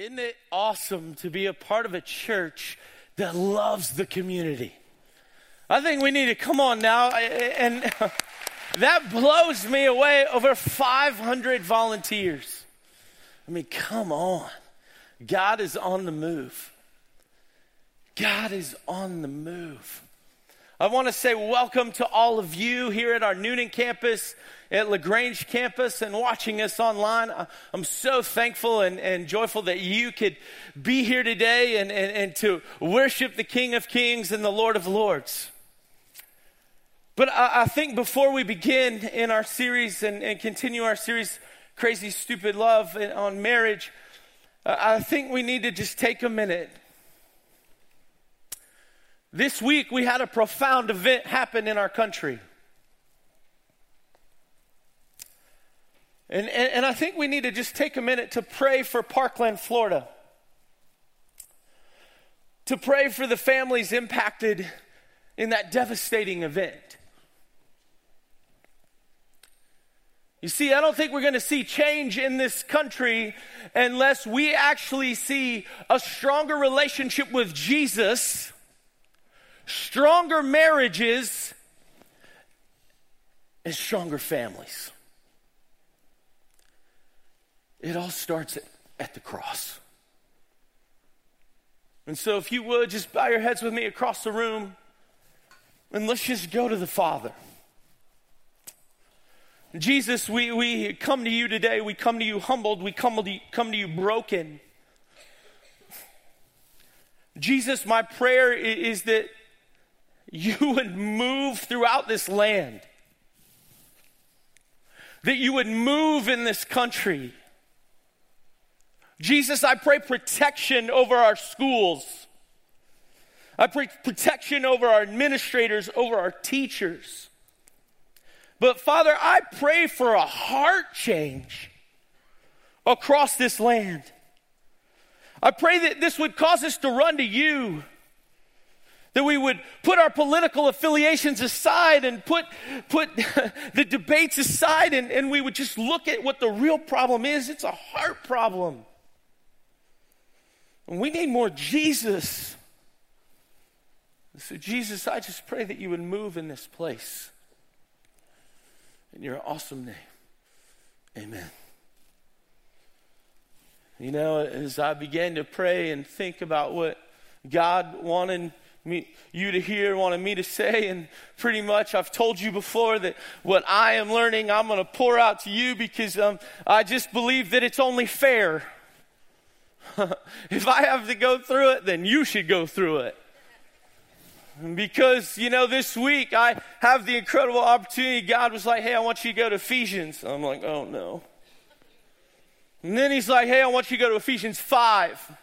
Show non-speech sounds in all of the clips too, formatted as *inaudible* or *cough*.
Isn't it awesome to be a part of a church that loves the community? I think we need to come on now. And *laughs* that blows me away. Over 500 volunteers. I mean, come on. God is on the move. God is on the move. I want to say welcome to all of you here at our Newnan campus, at LaGrange campus, and watching us online. I'm so thankful and, and joyful that you could be here today and, and, and to worship the King of Kings and the Lord of Lords. But I, I think before we begin in our series and, and continue our series, Crazy Stupid Love on marriage, I think we need to just take a minute this week, we had a profound event happen in our country. And, and, and, I think we need to just take a minute to pray for Parkland, Florida. To pray for the families impacted in that devastating event. You see, I don't think we're going to see change in this country unless we actually see a stronger relationship with Jesus stronger marriages and stronger families. It all starts at, at the cross. And so, if you would, just bow your heads with me across the room and let's just go to the Father. Jesus, we, we come to you today. We come to you humbled. We come to you, come to you broken. Jesus, my prayer is that you *laughs* would move throughout this land, that you would move in this country. Jesus, I pray protection over our schools. I pray protection over our administrators, over our teachers. But Father, I pray for a heart change across this land. I pray that this would cause us to run to you that we would put our political affiliations aside and put, put *laughs* the debates aside and, and we would just look at what the real problem is. It's a heart problem. We need more Jesus. So, Jesus, I just pray that you would move in this place. In your awesome name. Amen. You know, as I began to pray and think about what God wanted me, you to hear, wanted me to say. And pretty much, I've told you before that what I am learning, I'm going to pour out to you because um, I just believe that it's only fair. *laughs* if I have to go through it, then you should go through it. Because, you know, this week I have the incredible opportunity. God was like, hey, I want you to go to Ephesians. I'm like, oh no. And then he's like, hey, I want you to go to Ephesians 5.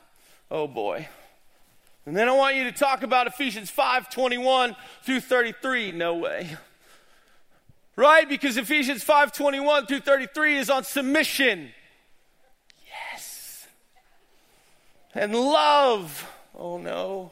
Oh boy. And then I want you to talk about Ephesians 5 21 through 33. No way. Right? Because Ephesians 5 21 through 33 is on submission. Yes. And love. Oh no.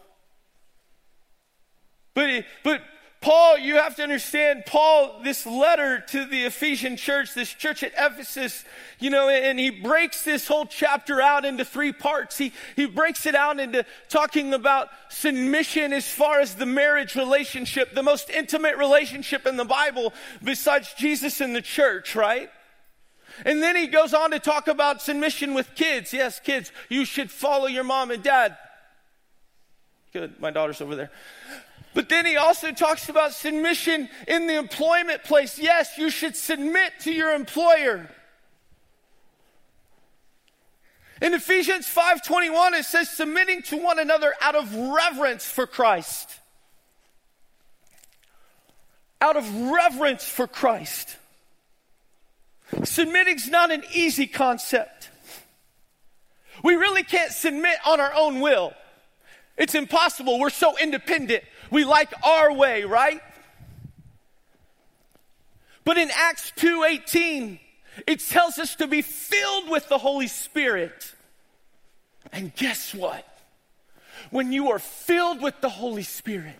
But, but Paul, you have to understand, Paul, this letter to the Ephesian church, this church at Ephesus, you know, and he breaks this whole chapter out into three parts. He, he breaks it out into talking about submission as far as the marriage relationship, the most intimate relationship in the Bible besides Jesus and the church, right? And then he goes on to talk about submission with kids. Yes, kids, you should follow your mom and dad. Good, my daughter's over there. But then he also talks about submission in the employment place. Yes, you should submit to your employer. In Ephesians 5:21 it says submitting to one another out of reverence for Christ. Out of reverence for Christ. Submitting's not an easy concept. We really can't submit on our own will. It's impossible. We're so independent. We like our way, right? But in Acts 2:18, it tells us to be filled with the Holy Spirit. And guess what? When you are filled with the Holy Spirit,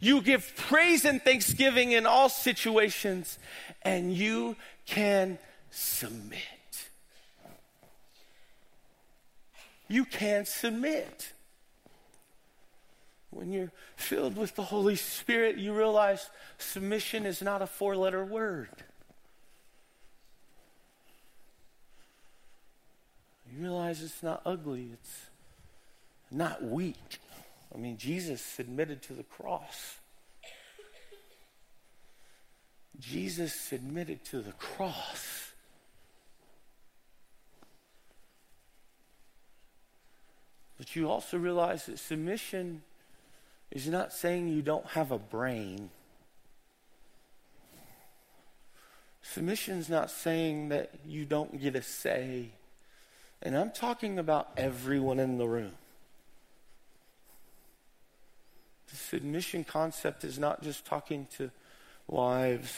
you give praise and thanksgiving in all situations, and you can submit. you can submit. When you're filled with the Holy Spirit, you realize submission is not a four letter word. You realize it's not ugly, it's not weak. I mean, Jesus submitted to the cross. Jesus submitted to the cross. But you also realize that submission is not saying you don't have a brain. Submission is not saying that you don't get a say. And I'm talking about everyone in the room. The submission concept is not just talking to wives,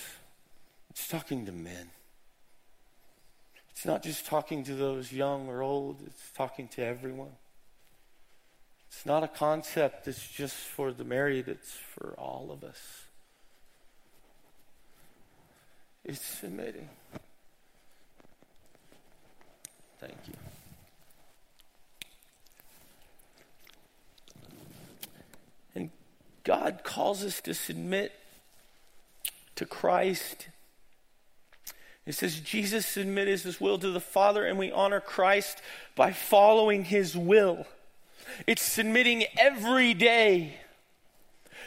it's talking to men. It's not just talking to those young or old, it's talking to everyone. It's not a concept that's just for the married, it's for all of us. It's submitting. Thank you. And God calls us to submit to Christ. It says Jesus submitted his will to the Father, and we honor Christ by following his will. It's submitting every day.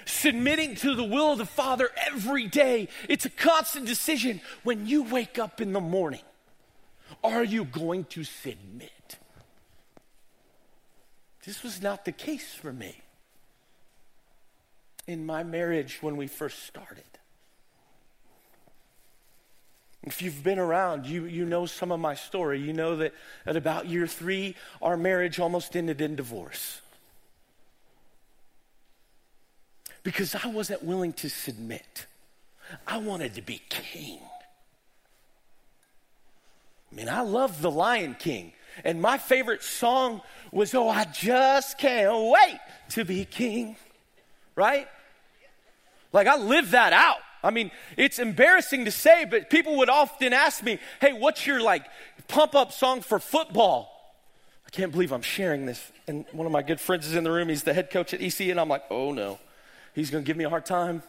Submitting to the will of the Father every day. It's a constant decision when you wake up in the morning. Are you going to submit? This was not the case for me in my marriage when we first started. If you've been around, you, you know some of my story. You know that at about year three, our marriage almost ended in divorce. Because I wasn't willing to submit. I wanted to be king. I mean, I love the Lion King. And my favorite song was, Oh, I just can't wait to be king. Right? Like, I live that out. I mean, it's embarrassing to say, but people would often ask me, hey, what's your like pump up song for football? I can't believe I'm sharing this. And one of my good friends is in the room. He's the head coach at EC, and I'm like, oh no, he's going to give me a hard time.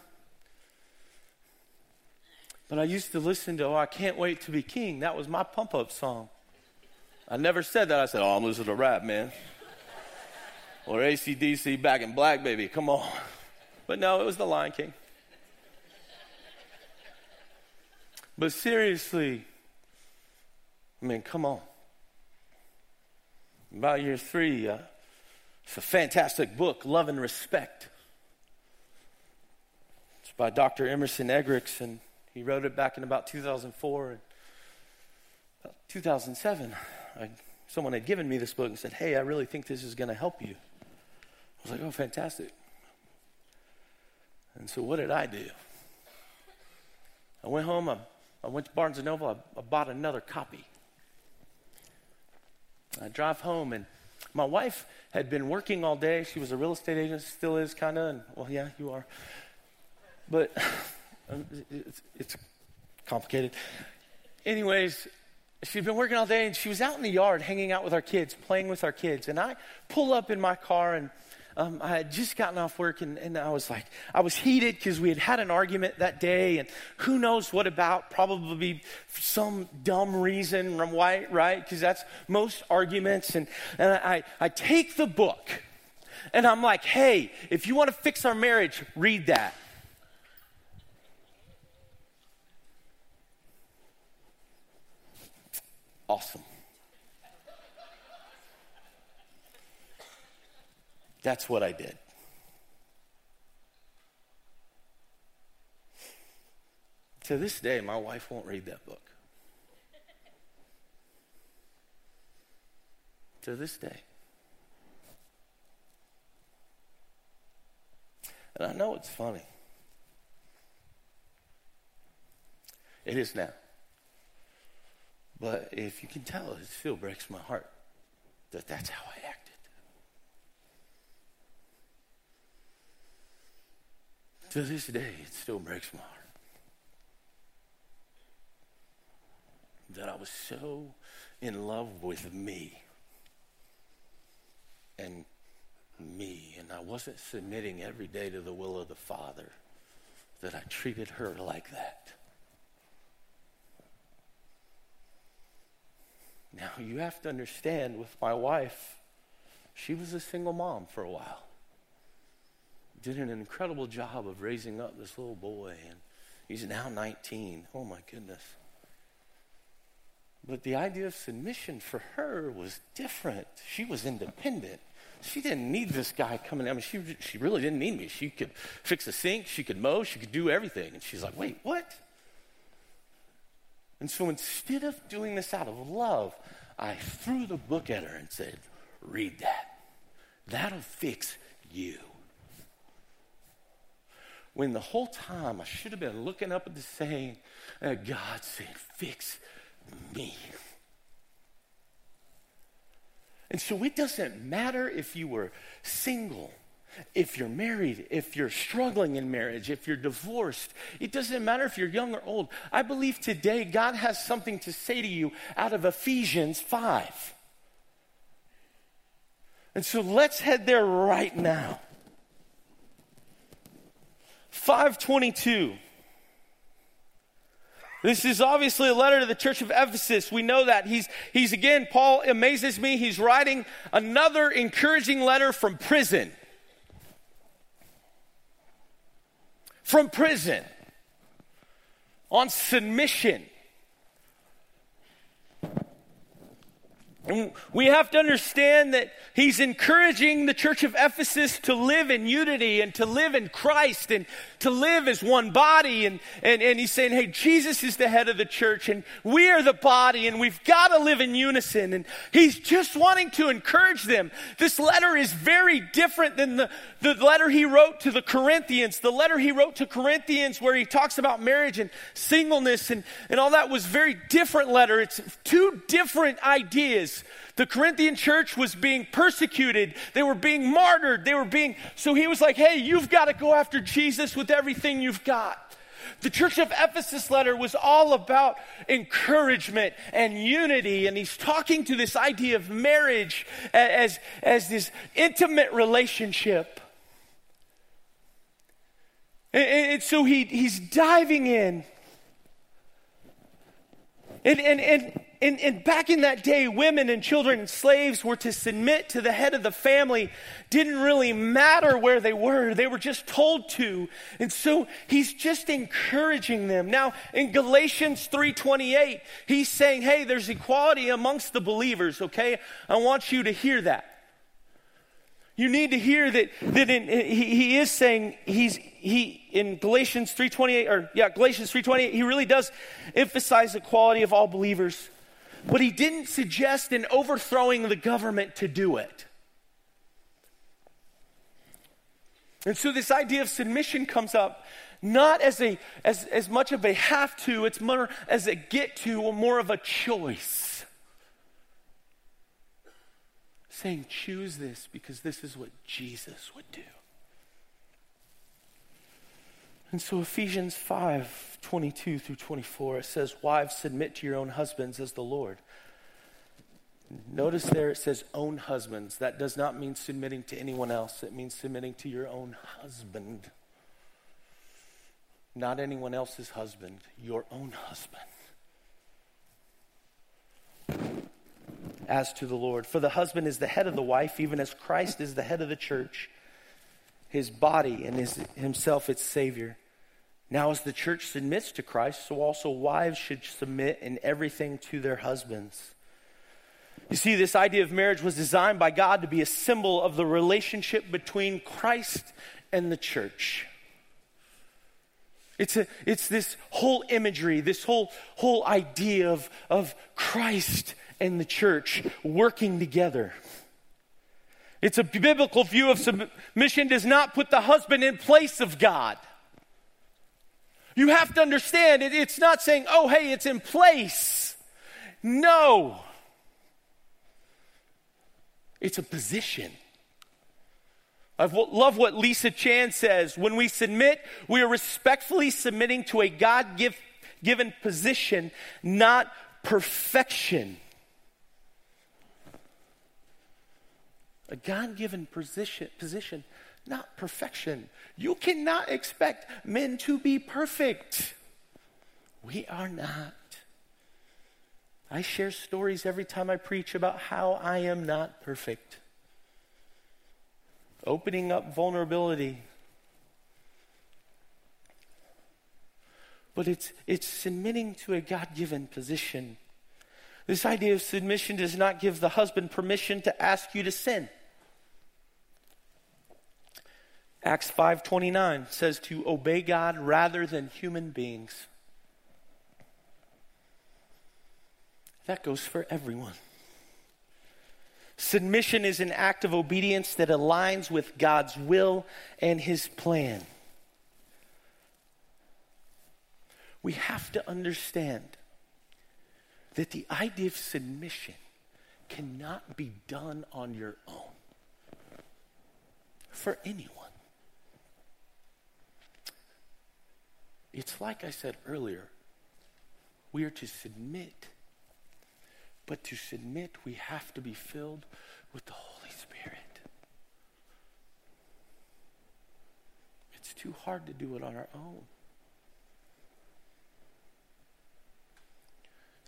But I used to listen to, oh, I can't wait to be king. That was my pump up song. I never said that. I said, oh, I'm listening to rap, man. or ACDC back in black, baby. Come on. But no, it was the Lion King. But seriously, I mean, come on. About year three, uh, it's a fantastic book, Love and Respect. It's by Dr. Emerson Eggerichs, and he wrote it back in about 2004. And about 2007, I, someone had given me this book and said, Hey, I really think this is going to help you. I was like, Oh, fantastic. And so, what did I do? I went home, I I went to Barnes & Noble, I, I bought another copy. I drive home, and my wife had been working all day. She was a real estate agent, still is kind of, and well, yeah, you are. But um, it's, it's complicated. Anyways, she'd been working all day, and she was out in the yard hanging out with our kids, playing with our kids. And I pull up in my car, and um, I had just gotten off work and, and I was like, I was heated because we had had an argument that day and who knows what about, probably some dumb reason, why, right? Because that's most arguments. And, and I, I take the book and I'm like, hey, if you want to fix our marriage, read that. Awesome. That's what I did. To this day, my wife won't read that book. To this day. And I know it's funny. It is now. But if you can tell, it still breaks my heart that that's how I act. To this day, it still breaks my heart that I was so in love with me and me and I wasn't submitting every day to the will of the Father, that I treated her like that. Now, you have to understand with my wife, she was a single mom for a while. Did an incredible job of raising up this little boy, and he's now 19. Oh my goodness. But the idea of submission for her was different. She was independent. She didn't need this guy coming. I mean, she, she really didn't need me. She could fix a sink, she could mow, she could do everything. And she's like, wait, what? And so instead of doing this out of love, I threw the book at her and said, read that. That'll fix you. When the whole time I should have been looking up at the saying, uh, God said, fix me. And so it doesn't matter if you were single, if you're married, if you're struggling in marriage, if you're divorced, it doesn't matter if you're young or old. I believe today God has something to say to you out of Ephesians 5. And so let's head there right now. 522. This is obviously a letter to the church of Ephesus. We know that. He's, he's again, Paul amazes me. He's writing another encouraging letter from prison. From prison on submission. We have to understand that he's encouraging the church of Ephesus to live in unity and to live in Christ. And to live as one body. And, and, and he's saying, hey, Jesus is the head of the church and we are the body and we've got to live in unison. And he's just wanting to encourage them. This letter is very different than the, the letter he wrote to the Corinthians. The letter he wrote to Corinthians where he talks about marriage and singleness and, and all that was very different letter. It's two different ideas. The Corinthian church was being persecuted. They were being martyred. They were being, so he was like, hey, you've got to go after Jesus with everything you've got. The church of Ephesus letter was all about encouragement and unity. And he's talking to this idea of marriage as, as this intimate relationship. And, and so he, he's diving in. And, and, and and, and back in that day, women and children and slaves were to submit to the head of the family. Didn't really matter where they were. They were just told to. And so he's just encouraging them. Now, in Galatians 3.28, he's saying, hey, there's equality amongst the believers, okay? I want you to hear that. You need to hear that, that in, he, he is saying he's, he, in Galatians 3.28, or yeah, Galatians 3.28, he really does emphasize the quality of all believers. But he didn't suggest in overthrowing the government to do it. And so this idea of submission comes up not as, a, as, as much of a have to, it's more as a get to, or more of a choice. Saying, choose this because this is what Jesus would do. And so Ephesians 5 22 through 24, it says, Wives, submit to your own husbands as the Lord. Notice there it says own husbands. That does not mean submitting to anyone else, it means submitting to your own husband. Not anyone else's husband, your own husband. As to the Lord. For the husband is the head of the wife, even as Christ is the head of the church, his body, and his, himself its Savior. Now, as the church submits to Christ, so also wives should submit in everything to their husbands. You see, this idea of marriage was designed by God to be a symbol of the relationship between Christ and the church. It's, a, it's this whole imagery, this whole, whole idea of, of Christ and the church working together. It's a biblical view of submission does not put the husband in place of God. You have to understand it, it's not saying, oh, hey, it's in place. No. It's a position. I love what Lisa Chan says. When we submit, we are respectfully submitting to a God given position, not perfection. a God given position, position, not perfection. You cannot expect men to be perfect. We are not. I share stories every time I preach about how I am not perfect. Opening up vulnerability. But it's, it's submitting to a God given position. This idea of submission does not give the husband permission to ask you to sin. Acts 5:29 says to obey God rather than human beings. That goes for everyone. Submission is an act of obedience that aligns with God's will and his plan. We have to understand that the idea of submission cannot be done on your own for anyone. It's like I said earlier we are to submit, but to submit, we have to be filled with the Holy Spirit. It's too hard to do it on our own.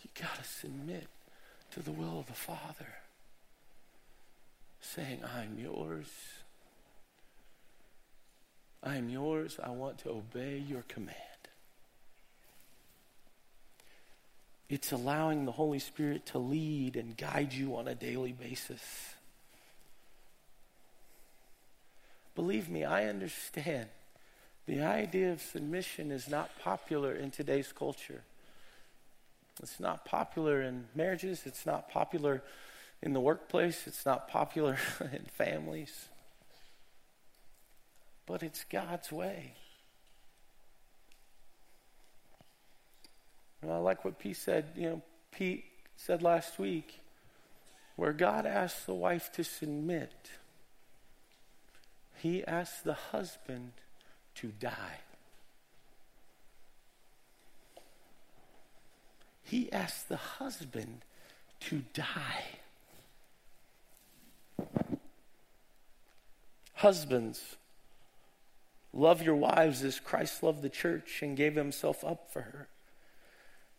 You got to submit to the will of the Father, saying, I'm yours. I am yours. I want to obey your command. It's allowing the Holy Spirit to lead and guide you on a daily basis. Believe me, I understand. The idea of submission is not popular in today's culture. It's not popular in marriages. It's not popular in the workplace. It's not popular *laughs* in families. But it's God's way. And I like what Pete said. You know, Pete said last week, where God asks the wife to submit, he asks the husband to die. he asks the husband to die. Husbands, love your wives as Christ loved the church and gave himself up for her,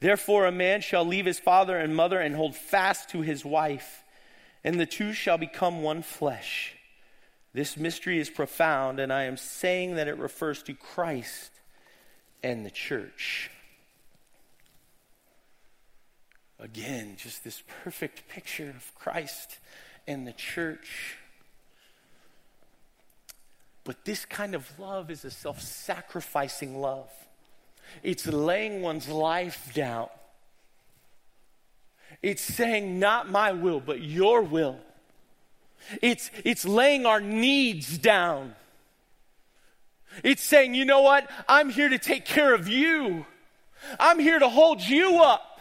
Therefore, a man shall leave his father and mother and hold fast to his wife, and the two shall become one flesh. This mystery is profound, and I am saying that it refers to Christ and the church. Again, just this perfect picture of Christ and the church. But this kind of love is a self sacrificing love. It's laying one's life down. It's saying, not my will, but your will. It's, it's laying our needs down. It's saying, you know what? I'm here to take care of you. I'm here to hold you up.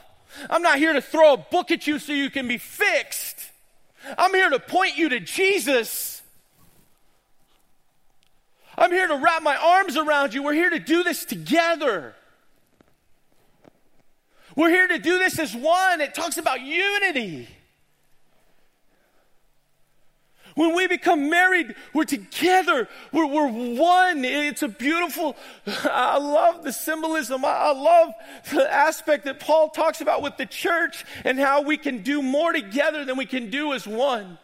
I'm not here to throw a book at you so you can be fixed. I'm here to point you to Jesus. I'm here to wrap my arms around you. We're here to do this together. We're here to do this as one. It talks about unity. When we become married, we're together. We're, we're one. It's a beautiful, I love the symbolism. I love the aspect that Paul talks about with the church and how we can do more together than we can do as one.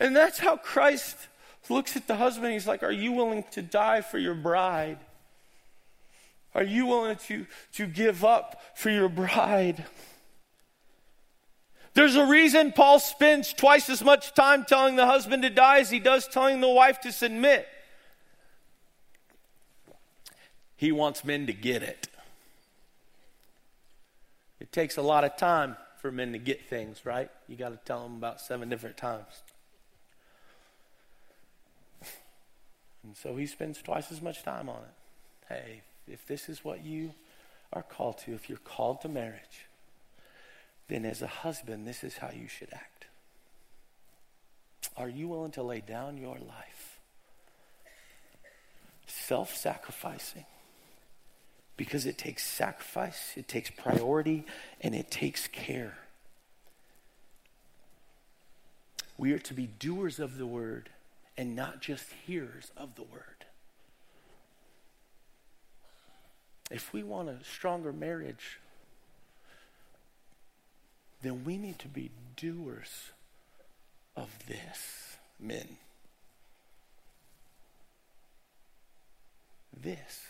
And that's how Christ looks at the husband. He's like, Are you willing to die for your bride? Are you willing to, to give up for your bride? There's a reason Paul spends twice as much time telling the husband to die as he does telling the wife to submit. He wants men to get it. It takes a lot of time for men to get things, right? You got to tell them about seven different times. And so he spends twice as much time on it. Hey, if this is what you are called to, if you're called to marriage, then as a husband, this is how you should act. Are you willing to lay down your life? Self sacrificing. Because it takes sacrifice, it takes priority, and it takes care. We are to be doers of the word and not just hearers of the word. If we want a stronger marriage, then we need to be doers of this, men. This.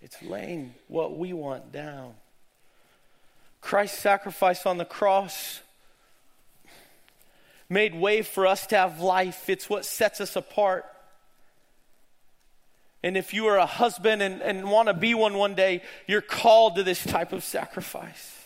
It's laying what we want down. Christ's sacrifice on the cross made way for us to have life. It's what sets us apart. And if you are a husband and, and want to be one one day, you're called to this type of sacrifice.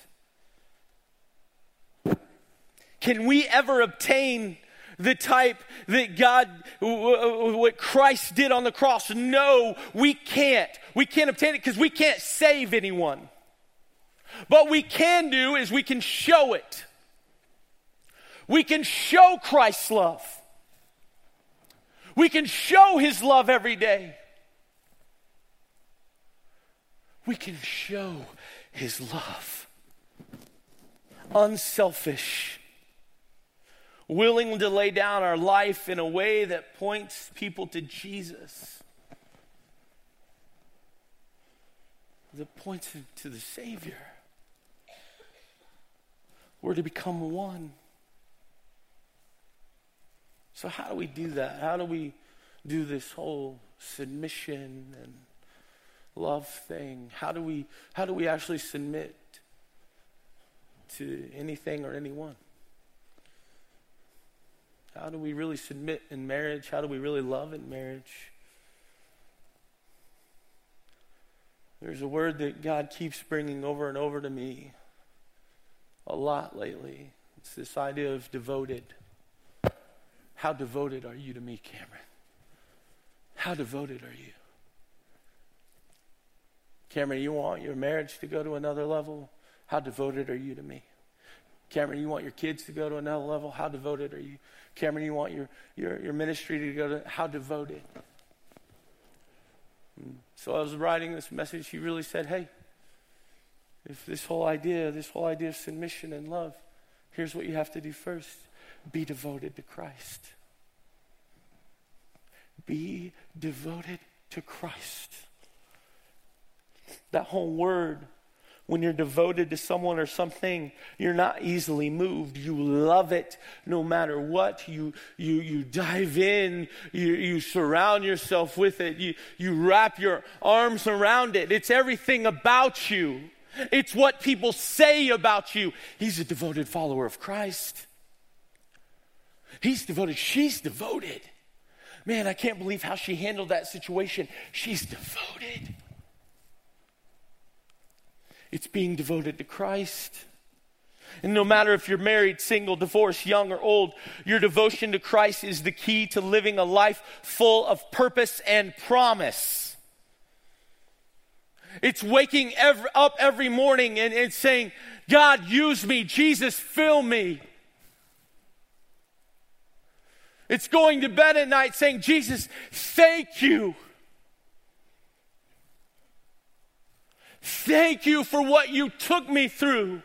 Can we ever obtain the type that God, what Christ did on the cross? No, we can't. We can't obtain it because we can't save anyone. But we can do is we can show it. We can show Christ's love. We can show his love every day we can show his love. Unselfish, willing to lay down our life in a way that points people to Jesus, that points to the Savior. We're to become one. So, how do we do that? How do we do this whole submission and love thing? How do we how do we actually submit to anything or anyone? How do we really submit in marriage? How do we really love in marriage? There's a word that God keeps bringing over and over to me a lot lately. It's this idea of devoted. How devoted are you to me, Cameron? How devoted are you? Cameron, you want your marriage to go to another level? How devoted are you to me? Cameron, you want your kids to go to another level? How devoted are you? Cameron, you want your, your, your ministry to go to, how devoted? So I was writing this message. He really said, hey, if this whole idea, this whole idea of submission and love, here's what you have to do first be devoted to Christ. Be devoted to Christ. That whole word, when you're devoted to someone or something, you're not easily moved. You love it no matter what. You, you, you dive in, you, you surround yourself with it, you, you wrap your arms around it. It's everything about you. It's what people say about you. He's a devoted follower of Christ. He's devoted. She's devoted. Man, I can't believe how she handled that situation. She's devoted. It's being devoted to Christ. And no matter if you're married, single, divorced, young, or old, your devotion to Christ is the key to living a life full of purpose and promise. It's waking every, up every morning and, and saying, God, use me. Jesus, fill me. It's going to bed at night saying, Jesus, thank you Thank you for what you took me through.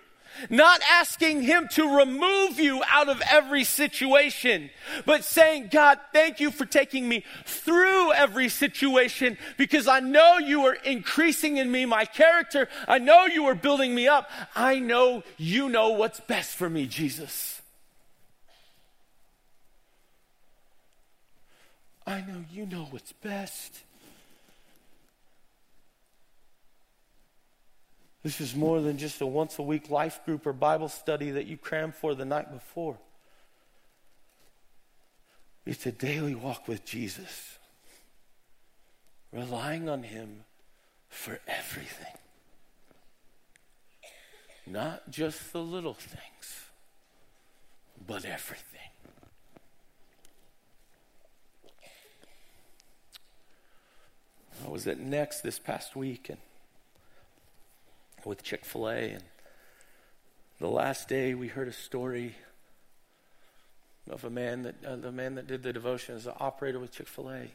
Not asking Him to remove you out of every situation, but saying, God, thank you for taking me through every situation because I know you are increasing in me my character. I know you are building me up. I know you know what's best for me, Jesus. I know you know what's best. This is more than just a once a week life group or Bible study that you cram for the night before. It's a daily walk with Jesus, relying on Him for everything. Not just the little things, but everything. Was at Next this past week and with Chick fil A, and the last day we heard a story of a man that uh, the man that did the devotion as an operator with Chick fil A.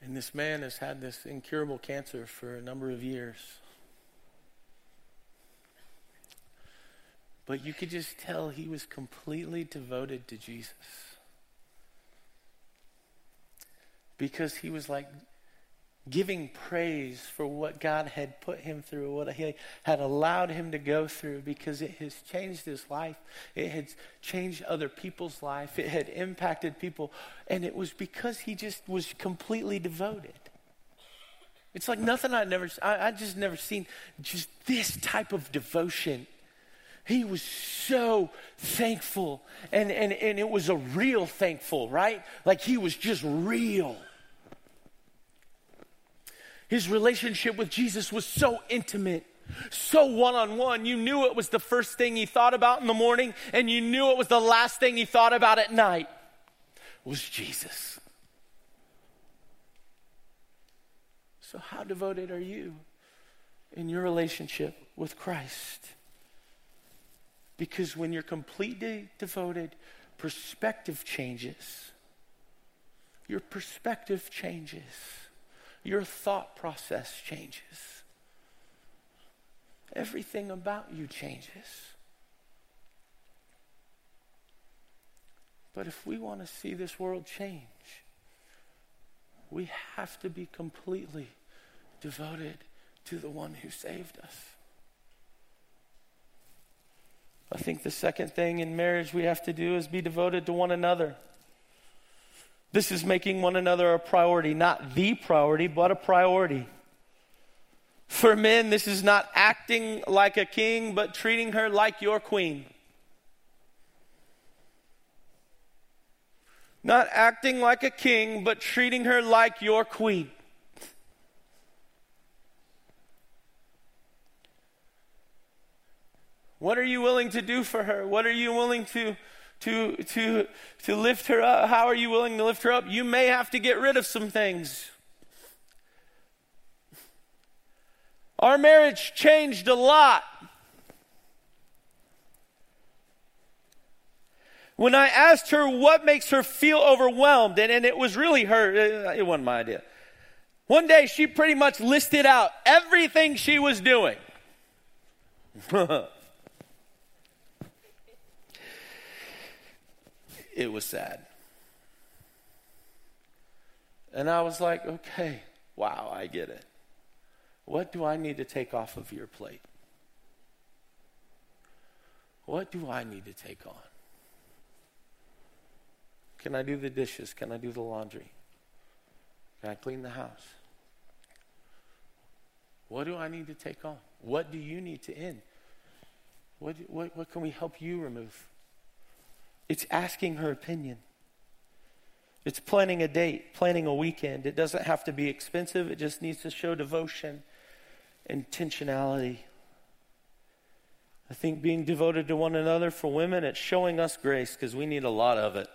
And this man has had this incurable cancer for a number of years. But you could just tell he was completely devoted to Jesus. Because he was like giving praise for what God had put him through, what he had allowed him to go through, because it has changed his life. It had changed other people's life. It had impacted people. And it was because he just was completely devoted. It's like nothing I'd never, I, I just never seen just this type of devotion he was so thankful and, and, and it was a real thankful right like he was just real his relationship with Jesus was so intimate, so one on one. You knew it was the first thing he thought about in the morning, and you knew it was the last thing he thought about at night was Jesus. So, how devoted are you in your relationship with Christ? Because when you're completely devoted, perspective changes. Your perspective changes your thought process changes. Everything about you changes. But if we want to see this world change, we have to be completely devoted to the one who saved us. I think the second thing in marriage we have to do is be devoted to one another. This is making one another a priority, not the priority, but a priority. For men, this is not acting like a king, but treating her like your queen. Not acting like a king, but treating her like your queen. What are you willing to do for her? What are you willing to to, to, to lift her up? How are you willing to lift her up? You may have to get rid of some things. Our marriage changed a lot. When I asked her what makes her feel overwhelmed, and, and it was really her, uh, it wasn't my idea. One day she pretty much listed out everything she was doing. *laughs* it was sad. And I was like, okay, wow, I get it. What do I need to take off of your plate? What do I need to take on? Can I do the dishes? Can I do the laundry? Can I clean the house? What do I need to take on? What do you need to end? What, what, what can we help you remove? It's asking her opinion. It's planning a date, planning a weekend. It doesn't have to be expensive, it just needs to show devotion, intentionality. I think being devoted to one another for women, it's showing us grace because we need a lot of it.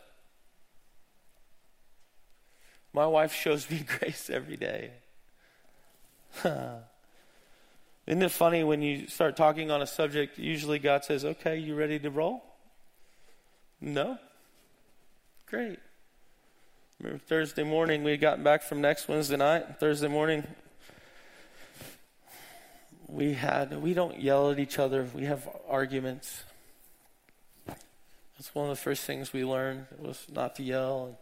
My wife shows me *laughs* grace every day. *laughs* Isn't it funny when you start talking on a subject, usually God says, Okay, you ready to roll? No? Great. Remember Thursday morning, we had gotten back from next Wednesday night. Thursday morning, we had, we don't yell at each other, we have arguments. That's one of the first things we learned was not to yell.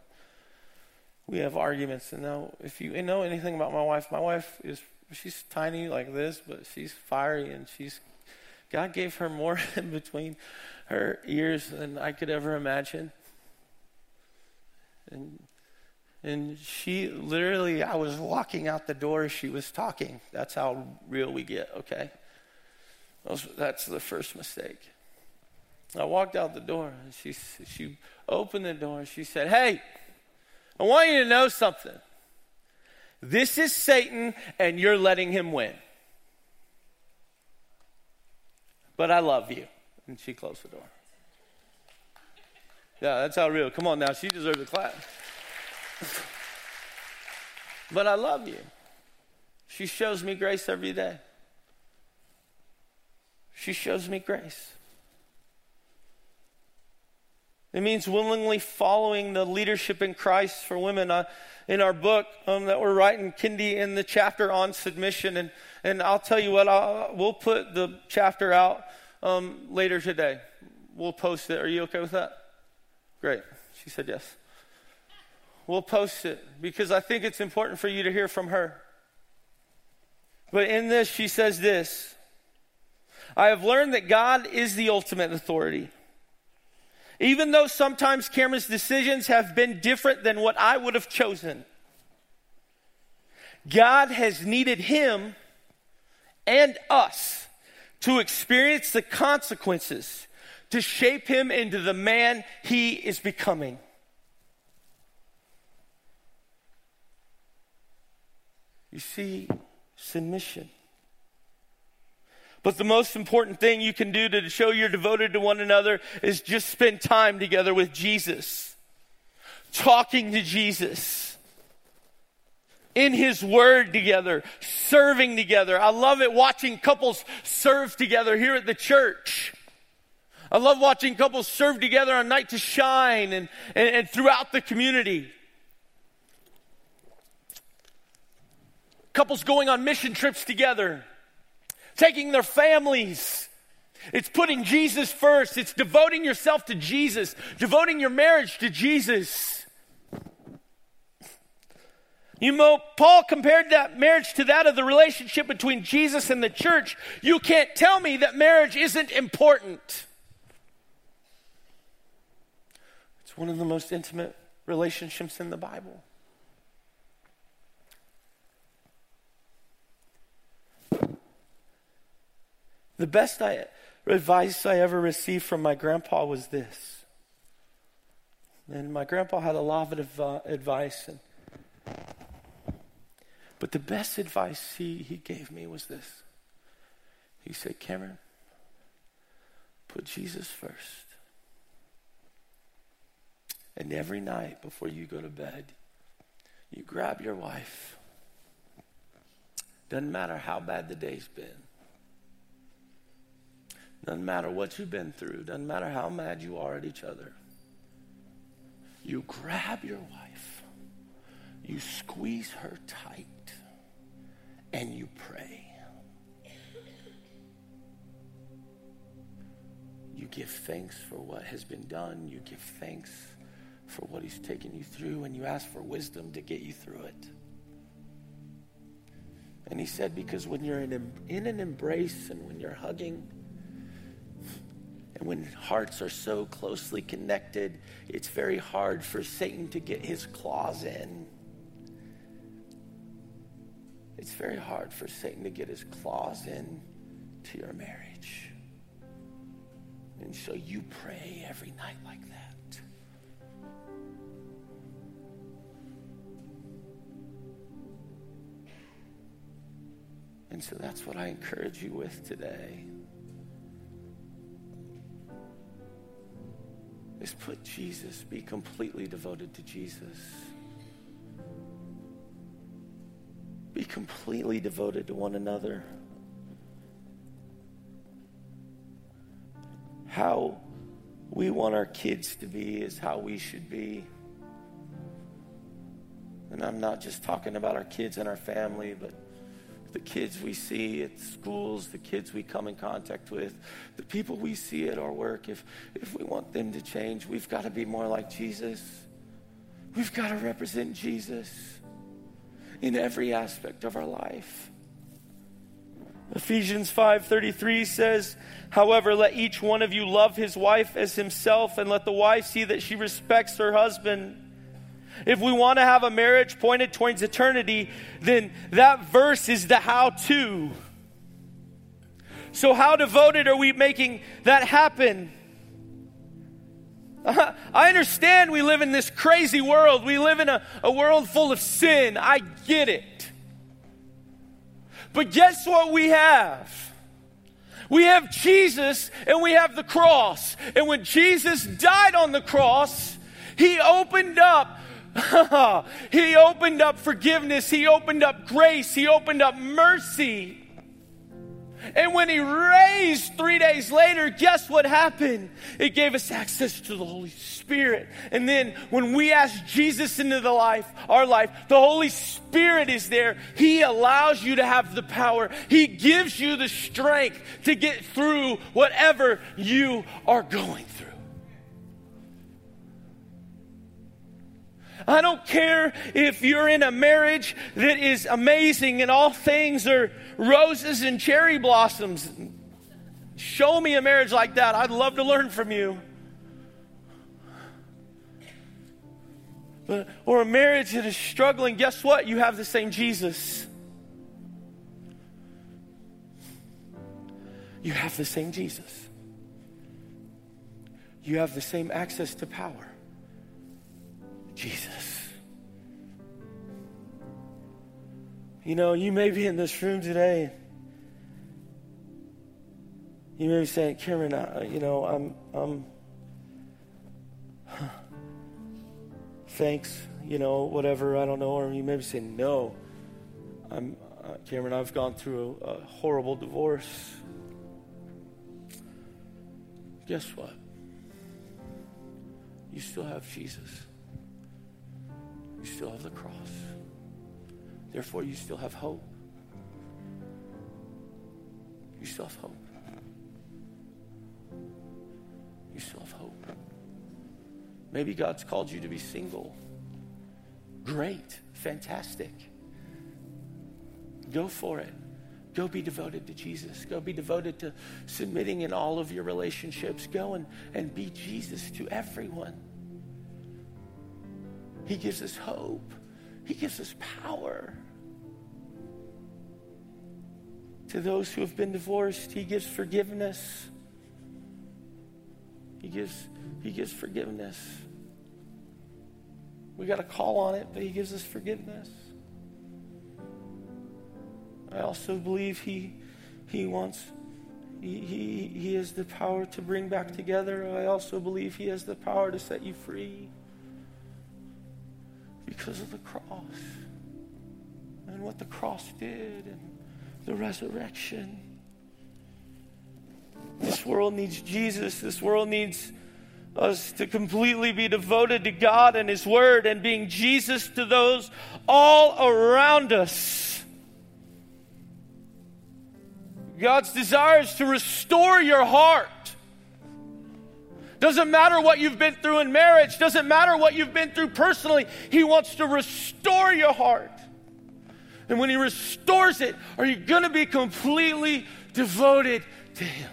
We have arguments, and now if you know anything about my wife, my wife is she's tiny like this, but she's fiery and she's God gave her more *laughs* in between her ears than I could ever imagine. And and she literally, I was walking out the door, she was talking. That's how real we get, okay? That's the first mistake. I walked out the door, and she, she opened the door, and she said, Hey, I want you to know something. This is Satan, and you're letting him win. but I love you. And she closed the door. Yeah, that's how real. Come on now, she deserves a clap. *laughs* but I love you. She shows me grace every day. She shows me grace. It means willingly following the leadership in Christ for women. Uh, in our book um, that we're writing, Kindy, in the chapter on submission, and, and I'll tell you what, I'll, we'll put the chapter out um, later today. We'll post it. Are you okay with that? Great. She said yes. We'll post it because I think it's important for you to hear from her. But in this, she says this I have learned that God is the ultimate authority. Even though sometimes Cameron's decisions have been different than what I would have chosen, God has needed him and us to experience the consequences to shape him into the man he is becoming. You see, submission. But the most important thing you can do to show you're devoted to one another is just spend time together with Jesus, talking to Jesus, in His Word together, serving together. I love it watching couples serve together here at the church. I love watching couples serve together on Night to Shine and, and, and throughout the community. Couples going on mission trips together taking their families. It's putting Jesus first. It's devoting yourself to Jesus, devoting your marriage to Jesus. You know, Paul compared that marriage to that of the relationship between Jesus and the church. You can't tell me that marriage isn't important. It's one of the most intimate relationships in the Bible. The best I, advice I ever received from my grandpa was this. And my grandpa had a lot of uh, advice. And, but the best advice he, he gave me was this. He said, Cameron, put Jesus first. And every night before you go to bed, you grab your wife. Doesn't matter how bad the day's been. Doesn't matter what you've been through, doesn't matter how mad you are at each other. You grab your wife, you squeeze her tight, and you pray. You give thanks for what has been done, you give thanks for what He's taken you through, and you ask for wisdom to get you through it. And he said, because when you're in, in an embrace and when you're hugging, and when hearts are so closely connected, it's very hard for Satan to get his claws in. It's very hard for Satan to get his claws in to your marriage. And so you pray every night like that. And so that's what I encourage you with today. is put Jesus, be completely devoted to Jesus. Be completely devoted to one another. How we want our kids to be is how we should be. And I'm not just talking about our kids and our family, but the kids we see at schools, the kids we come in contact with, the people we see at our work, if, if we want them to change, we've got to be more like Jesus. We've got to represent Jesus in every aspect of our life. Ephesians 5:33 says, "However, let each one of you love his wife as himself and let the wife see that she respects her husband." If we want to have a marriage pointed towards eternity, then that verse is the how to. So, how devoted are we making that happen? *laughs* I understand we live in this crazy world. We live in a, a world full of sin. I get it. But guess what we have? We have Jesus and we have the cross. And when Jesus died on the cross, he opened up *laughs* he opened up forgiveness. He opened up grace. He opened up mercy. And when he raised three days later, guess what happened? It gave us access to the Holy Spirit. And then when we ask Jesus into the life, our life, the Holy Spirit is there. He allows you to have the power. He gives you the strength to get through whatever you are going through. I don't care if you're in a marriage that is amazing and all things are roses and cherry blossoms. Show me a marriage like that. I'd love to learn from you. But, or a marriage that is struggling, guess what? You have the same Jesus. You have the same Jesus. You have the same access to power. Jesus. You know, you may be in this room today. You may be saying, Cameron, I, you know, I'm, I'm, *sighs* thanks, you know, whatever, I don't know. Or you may be saying, no, I'm, uh, Cameron, I've gone through a, a horrible divorce. Guess what? You still have Jesus you still have the cross. Therefore, you still have hope. You still have hope. You still have hope. Maybe God's called you to be single. Great. Fantastic. Go for it. Go be devoted to Jesus. Go be devoted to submitting in all of your relationships. Go and, and be Jesus to everyone. He gives us hope. He gives us power. To those who have been divorced, He gives forgiveness. He gives, he gives forgiveness. We got to call on it, but He gives us forgiveness. I also believe He, he wants, he, he, he has the power to bring back together. I also believe He has the power to set you free because of the cross and what the cross did and the resurrection. This world needs Jesus. This world needs us to completely be devoted to God and His Word and being Jesus to those all around us. God's desire is to restore your heart. Doesn't matter what you've been through in marriage, doesn't matter what you've been through personally. He wants to restore your heart. And when He restores it, are you going to be completely devoted to Him?